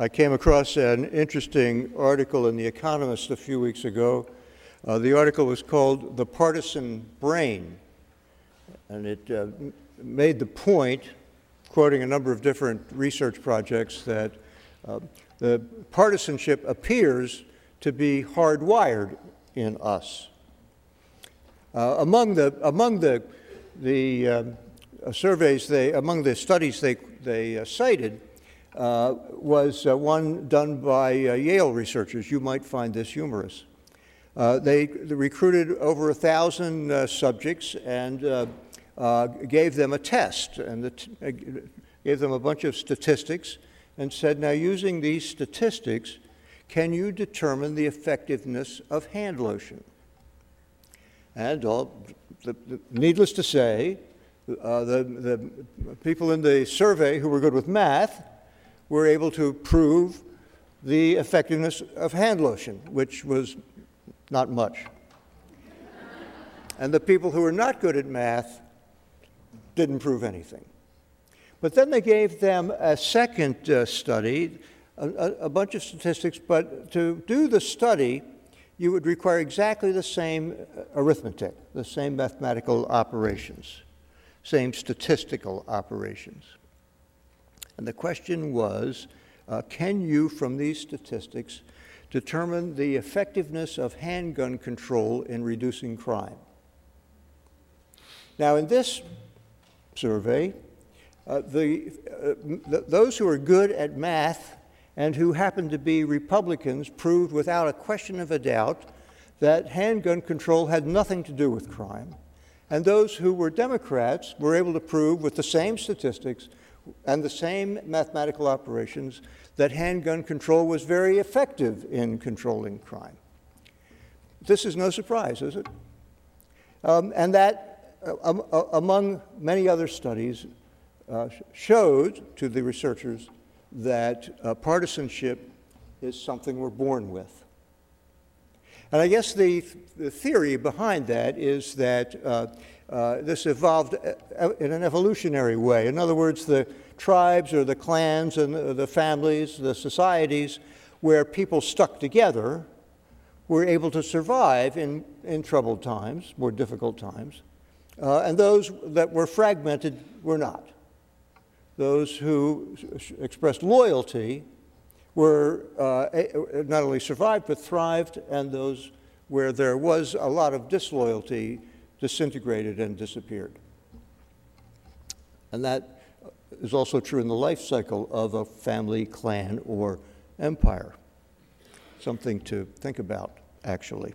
I came across an interesting article in The Economist a few weeks ago. Uh, the article was called The Partisan Brain, and it uh, made the point, quoting a number of different research projects, that uh, the partisanship appears to be hardwired in us. Uh, among the, among the, the um, surveys, they, among the studies they, they uh, cited, uh, was uh, one done by uh, Yale researchers. You might find this humorous. Uh, they, they, recruited over a thousand uh, subjects and gave them a test and the gave them a bunch of statistics and said, now using these statistics, can you determine the effectiveness of hand lotion? And all, the, the, needless to say, uh, the, the people in the survey who were good with math were able to prove the effectiveness of hand lotion, which was not much. and the people who were not good at math didn't prove anything. But then they gave them a second uh, study, a, a, bunch of statistics, but to do the study, you would require exactly the same uh, arithmetic, the same mathematical operations, same statistical operations. And the question was uh, can you, from these statistics, determine the effectiveness of handgun control in reducing crime? Now, in this survey, uh, the, uh, the, those who are good at math and who happen to be Republicans proved without a question of a doubt that handgun control had nothing to do with crime. And those who were Democrats were able to prove with the same statistics and the same mathematical operations that handgun control was very effective in controlling crime. This is no surprise, is it? Um, and that, uh, um, uh, among many other studies, uh, showed to the researchers that uh, partisanship is something we're born with. And I guess the, the theory behind that is that uh, uh, this evolved uh, in an evolutionary way. In other words, the tribes or the clans and the, the families, the societies where people stuck together were able to survive in, in troubled times, more difficult times, uh, and those that were fragmented were not. Those who expressed loyalty were uh, not only survived but thrived, and those where there was a lot of disloyalty disintegrated and disappeared. And that is also true in the life cycle of a family, clan, or empire. Something to think about, actually.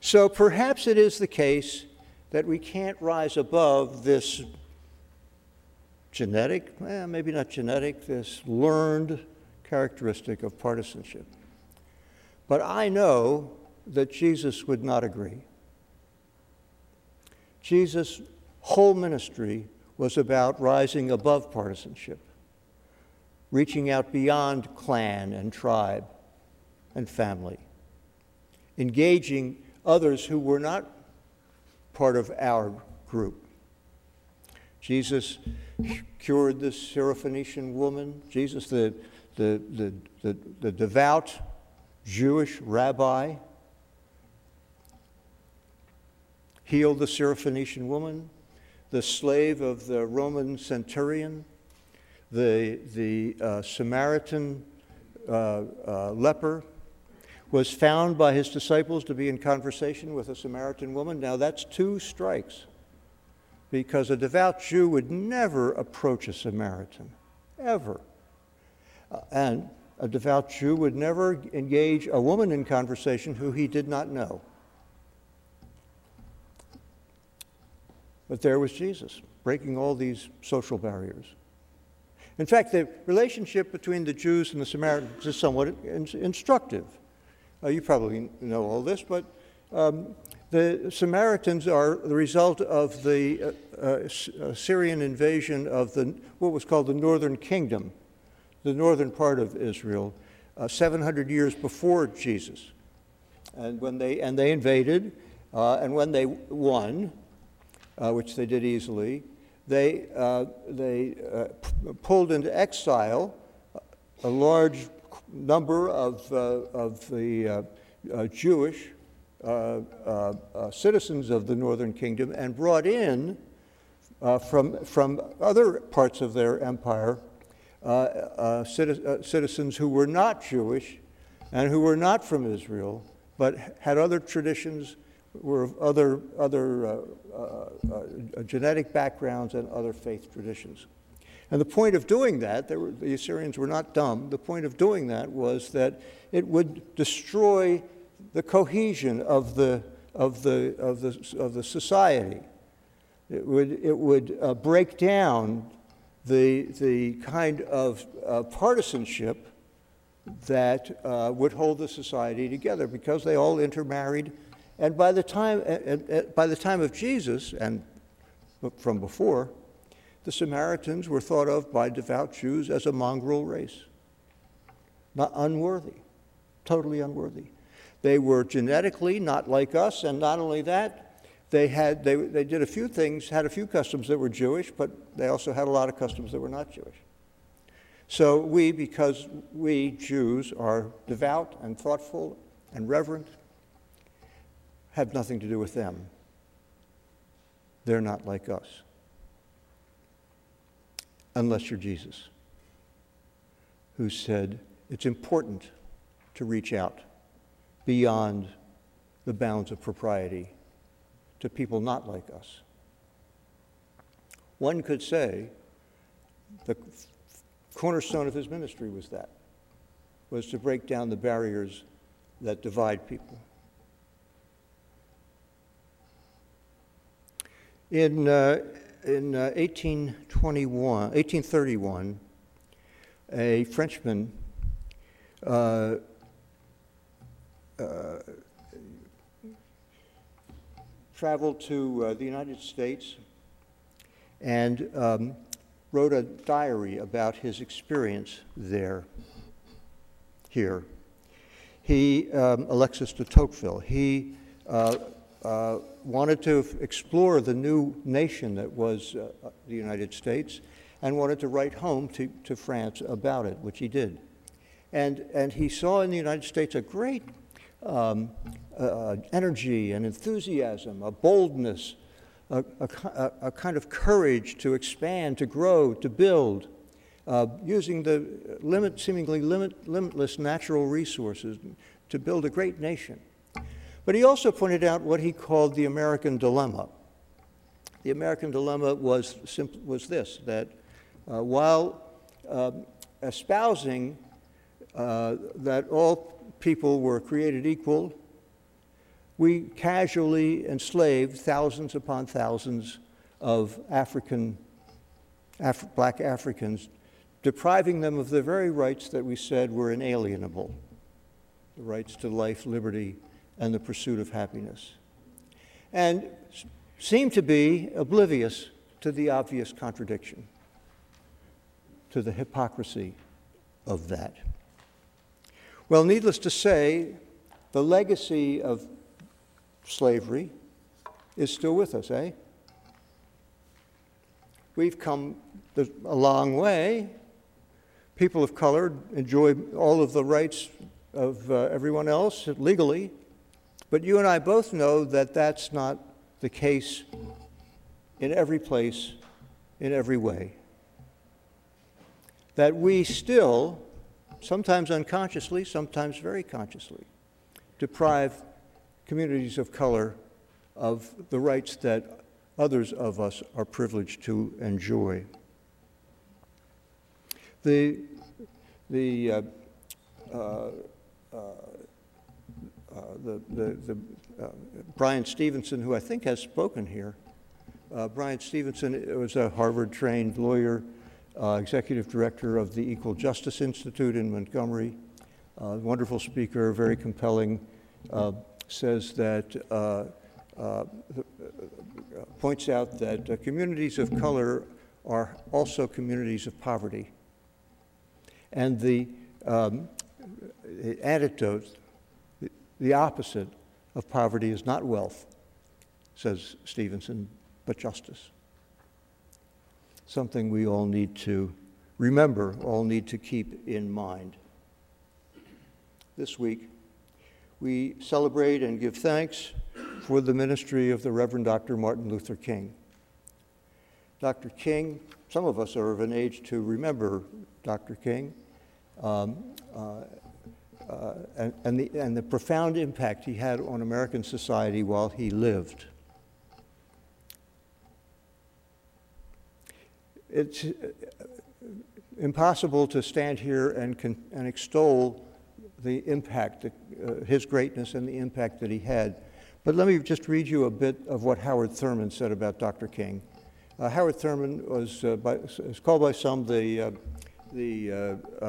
So perhaps it is the case that we can't rise above this genetic, eh, maybe not genetic, this learned characteristic of partisanship. But I know that Jesus would not agree. Jesus' whole ministry was about rising above partisanship, reaching out beyond clan and tribe and family, engaging others who were not part of our group. Jesus cured the Syrophoenician woman. Jesus, the, the, the, the, devout Jewish rabbi, healed the Syrophoenician woman, the slave of the Roman centurion, the, the uh, Samaritan uh, uh, leper, was found by his disciples to be in conversation with a Samaritan woman. Now, that's two strikes, because a devout Jew would never approach a Samaritan, ever. Uh, and a devout Jew would never engage a woman in conversation who he did not know. But there was Jesus, breaking all these social barriers. In fact, the relationship between the Jews and the Samaritans is somewhat in- instructive. Uh, you probably know all this, but um, the Samaritans are the result of the uh, uh, Syrian invasion of the, what was called the Northern Kingdom, the northern part of Israel, uh, 700 years before Jesus. And, when they, and they invaded, uh, and when they won, uh, which they did easily, they, uh, they uh, pulled into exile a large number of, uh, of the uh, Jewish citizens of the northern kingdom and brought in from, from other parts of their empire citizens who were not Jewish and who were not from Israel, but had other traditions, were of other, other uh, uh, uh, genetic backgrounds and other faith traditions. And the point of doing that, were, the Assyrians were not dumb, the point of doing that was that it would destroy the cohesion of the, of the, of the, of the society. It would, it would uh, break down the, the kind of uh, partisanship that uh, would hold the society together because they all intermarried. And by the time, uh, uh, uh, by the time of Jesus, and from before, the Samaritans were thought of by devout Jews as a mongrel race, not unworthy, totally unworthy. They were genetically not like us, and not only that, they, had, they, they did a few things, had a few customs that were Jewish, but they also had a lot of customs that were not Jewish. So we, because we Jews are devout and thoughtful and reverent, have nothing to do with them. They're not like us unless you're Jesus, who said it's important to reach out beyond the bounds of propriety to people not like us. One could say the cornerstone of his ministry was that, was to break down the barriers that divide people. In uh, in uh, 1821, 1831, a Frenchman uh, uh, traveled to uh, the United States and um, wrote a diary about his experience there, here. He, um, Alexis de Tocqueville, he uh, uh, wanted to explore the new nation that was uh, uh, the United States and wanted to write home to, to France about it, which he did. And, and he saw in the United States a great um, uh, energy and enthusiasm, a boldness, a, a, a, kind of courage to expand, to grow, to build, uh, using the limit, seemingly limit, limitless natural resources to build a great nation. But he also pointed out what he called the American dilemma. The American dilemma was, was this that uh, while uh, espousing uh, that all people were created equal, we casually enslaved thousands upon thousands of African, Af- black Africans, depriving them of the very rights that we said were inalienable the rights to life, liberty, and the pursuit of happiness, and seem to be oblivious to the obvious contradiction, to the hypocrisy of that. Well, needless to say, the legacy of slavery is still with us, eh? We've come a long way. People of color enjoy all of the rights of uh, everyone else legally. But you and I both know that that's not the case in every place, in every way. That we still, sometimes unconsciously, sometimes very consciously, deprive communities of color of the rights that others of us are privileged to enjoy. The, the uh, uh, uh, the, the, the uh, Bryan Stevenson, who I think has spoken here. Uh, Bryan Stevenson was a Harvard trained lawyer, executive director of the Equal Justice Institute in Montgomery. wonderful speaker, very compelling, says that uh, points out that uh, communities of color are also communities of poverty. And the um, antidote the opposite of poverty is not wealth, says Stevenson, but justice. something we all need to remember, all need to keep in mind. This week, we celebrate and give thanks for the ministry of the Reverend Dr. Martin Luther King. Dr. King, some of us are of an age to remember Dr. King um, uh, uh, and, and, the, and the profound impact he had on American society while he lived. It's uh, impossible to stand here and, con- and extol the impact, uh, his greatness, and the impact that he had. But let me just read you a bit of what Howard Thurman said about Dr. King. Uh, Howard Thurman was, uh, by, was called by some the, uh, the uh,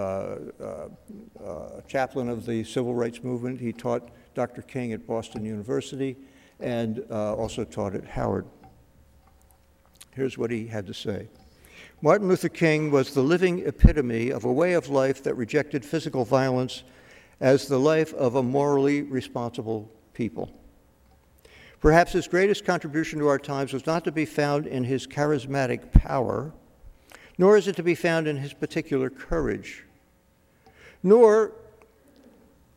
uh, chaplain of the civil rights movement. He taught Dr. King at Boston University and also taught at Howard. Here's what he had to say. Martin Luther King was the living epitome of a way of life that rejected physical violence as the life of a morally responsible people. Perhaps his greatest contribution to our times was not to be found in his charismatic power, nor is it to be found in his particular courage, nor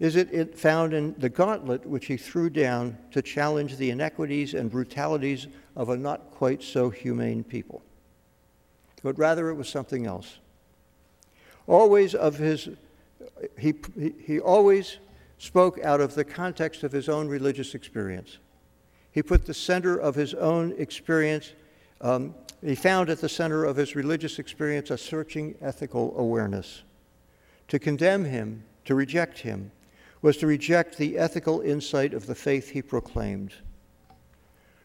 is it found in the gauntlet which he threw down to challenge the inequities and brutalities of a not quite so humane people. But rather, it was something else. Always of his he, he, he always spoke out of the context of his own religious experience. He put the center of his own experience, um, he found at the center of his religious experience a searching ethical awareness. To condemn him, to reject him, was to reject the ethical insight of the faith he proclaimed.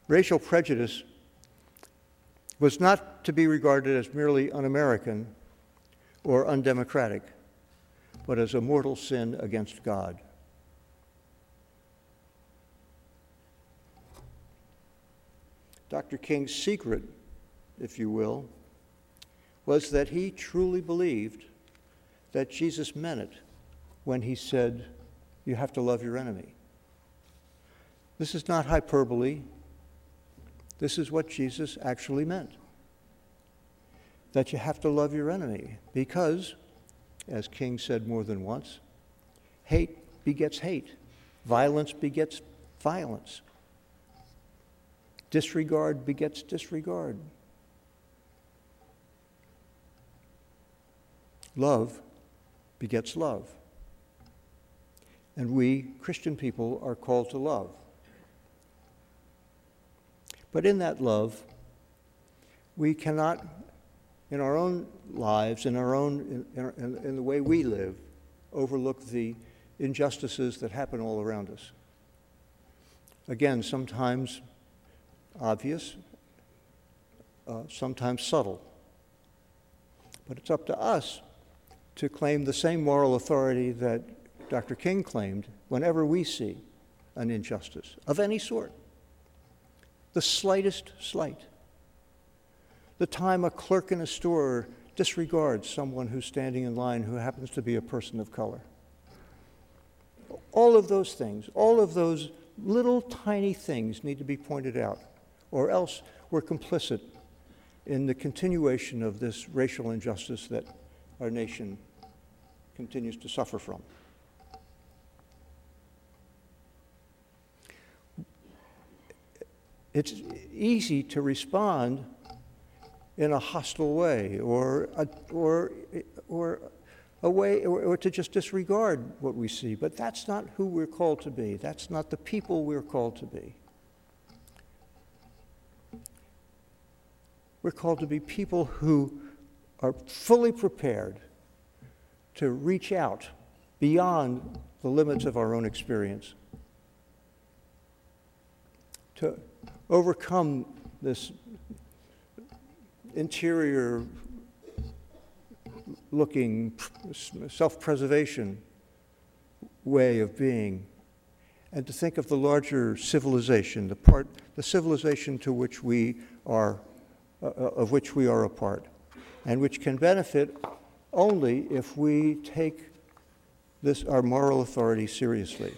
Racial prejudice was not to be regarded as merely un American or undemocratic but as a mortal sin against God. Dr. King's secret, if you will, was that he truly believed that Jesus meant it when he said, You have to love your enemy. This is not hyperbole. This is what Jesus actually meant. That you have to love your enemy because as King said more than once. Hate begets hate, violence begets violence, disregard begets disregard. Love begets love. And we, Christian people, are called to love. But in that love, we cannot in our own lives, in our own, in, in, in, the way we live, overlook the injustices that happen all around us. Again, sometimes obvious, uh, sometimes subtle. But it's up to us to claim the same moral authority that Dr. King claimed whenever we see an injustice of any sort, the slightest slight the time a clerk in a store disregards someone who's standing in line who happens to be a person of color. All of those things, all of those little tiny things need to be pointed out, or else we're complicit in the continuation of this racial injustice that our nation continues to suffer from. It's easy to respond in a hostile way or, a, or, or a way or, or, to just disregard what we see. But that's not who we're called to be. That's not the people we're called to be. We're called to be people who are fully prepared to reach out beyond the limits of our own experience, to overcome this interior looking self preservation way of being, and to think of the larger civilization, the part, the civilization to which we are, uh, uh, of which we are a part, and which can benefit only if we take this, our moral authority seriously.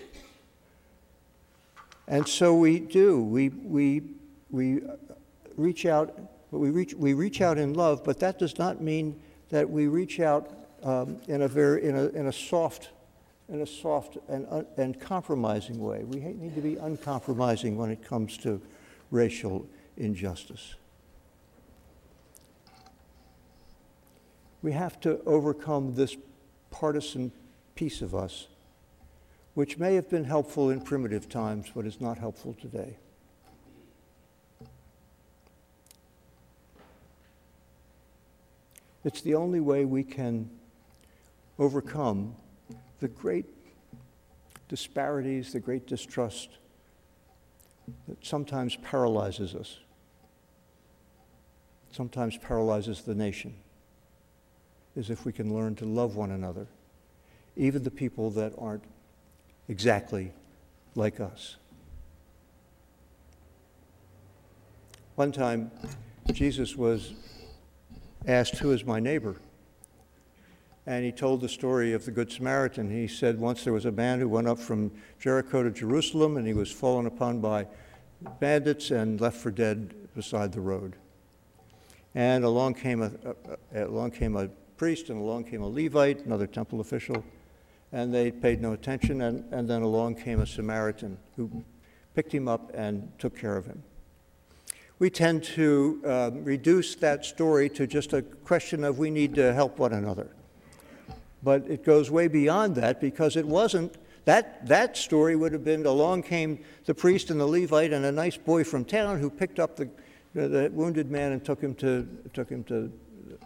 And so we do. We, we, we reach out we reach, we reach out in love, but that does not mean that we reach out um, in, a very, in, a, in a soft, in a soft and, un, and compromising way. We need to be uncompromising when it comes to racial injustice. We have to overcome this partisan piece of us, which may have been helpful in primitive times, but is not helpful today. It's the only way we can overcome the great disparities, the great distrust that sometimes paralyzes us, sometimes paralyzes the nation, is if we can learn to love one another, even the people that aren't exactly like us. One time, Jesus was asked, Who is my neighbor? And he told the story of the Good Samaritan. He said, Once there was a man who went up from Jericho to Jerusalem, and he was fallen upon by bandits and left for dead beside the road. And along came a, a, along came a priest, and along came a Levite, another temple official, and they paid no attention. And, and then along came a Samaritan who picked him up and took care of him we tend to um, reduce that story to just a question of we need to help one another. But it goes way beyond that because it wasn't. That, that story would have been along came the priest and the Levite and a nice boy from town who picked up the, the wounded man and took him to, took him to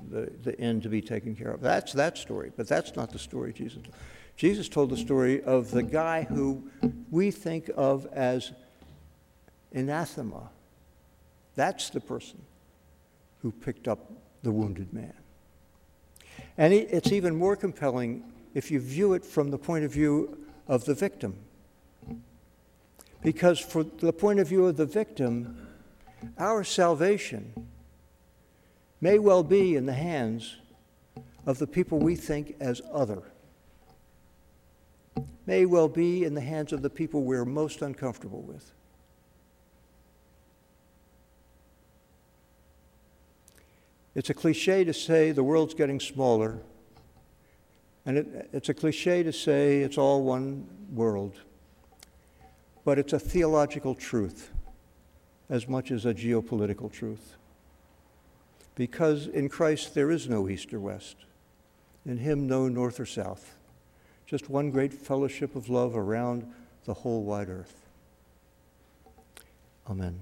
the, the inn to be taken care of. That's that story, but that's not the story Jesus told. Jesus told the story of the guy who we think of as anathema that's the person who picked up the wounded man. And it's even more compelling if you view it from the point of view of the victim. Because, for the point of view of the victim, our salvation may well be in the hands of the people we think as other, may well be in the hands of the people we're most uncomfortable with. It's a cliche to say the world's getting smaller, and it, it's a cliche to say it's all one world, but it's a theological truth as much as a geopolitical truth. Because in Christ there is no east or west, in Him no north or south, just one great fellowship of love around the whole wide earth. Amen.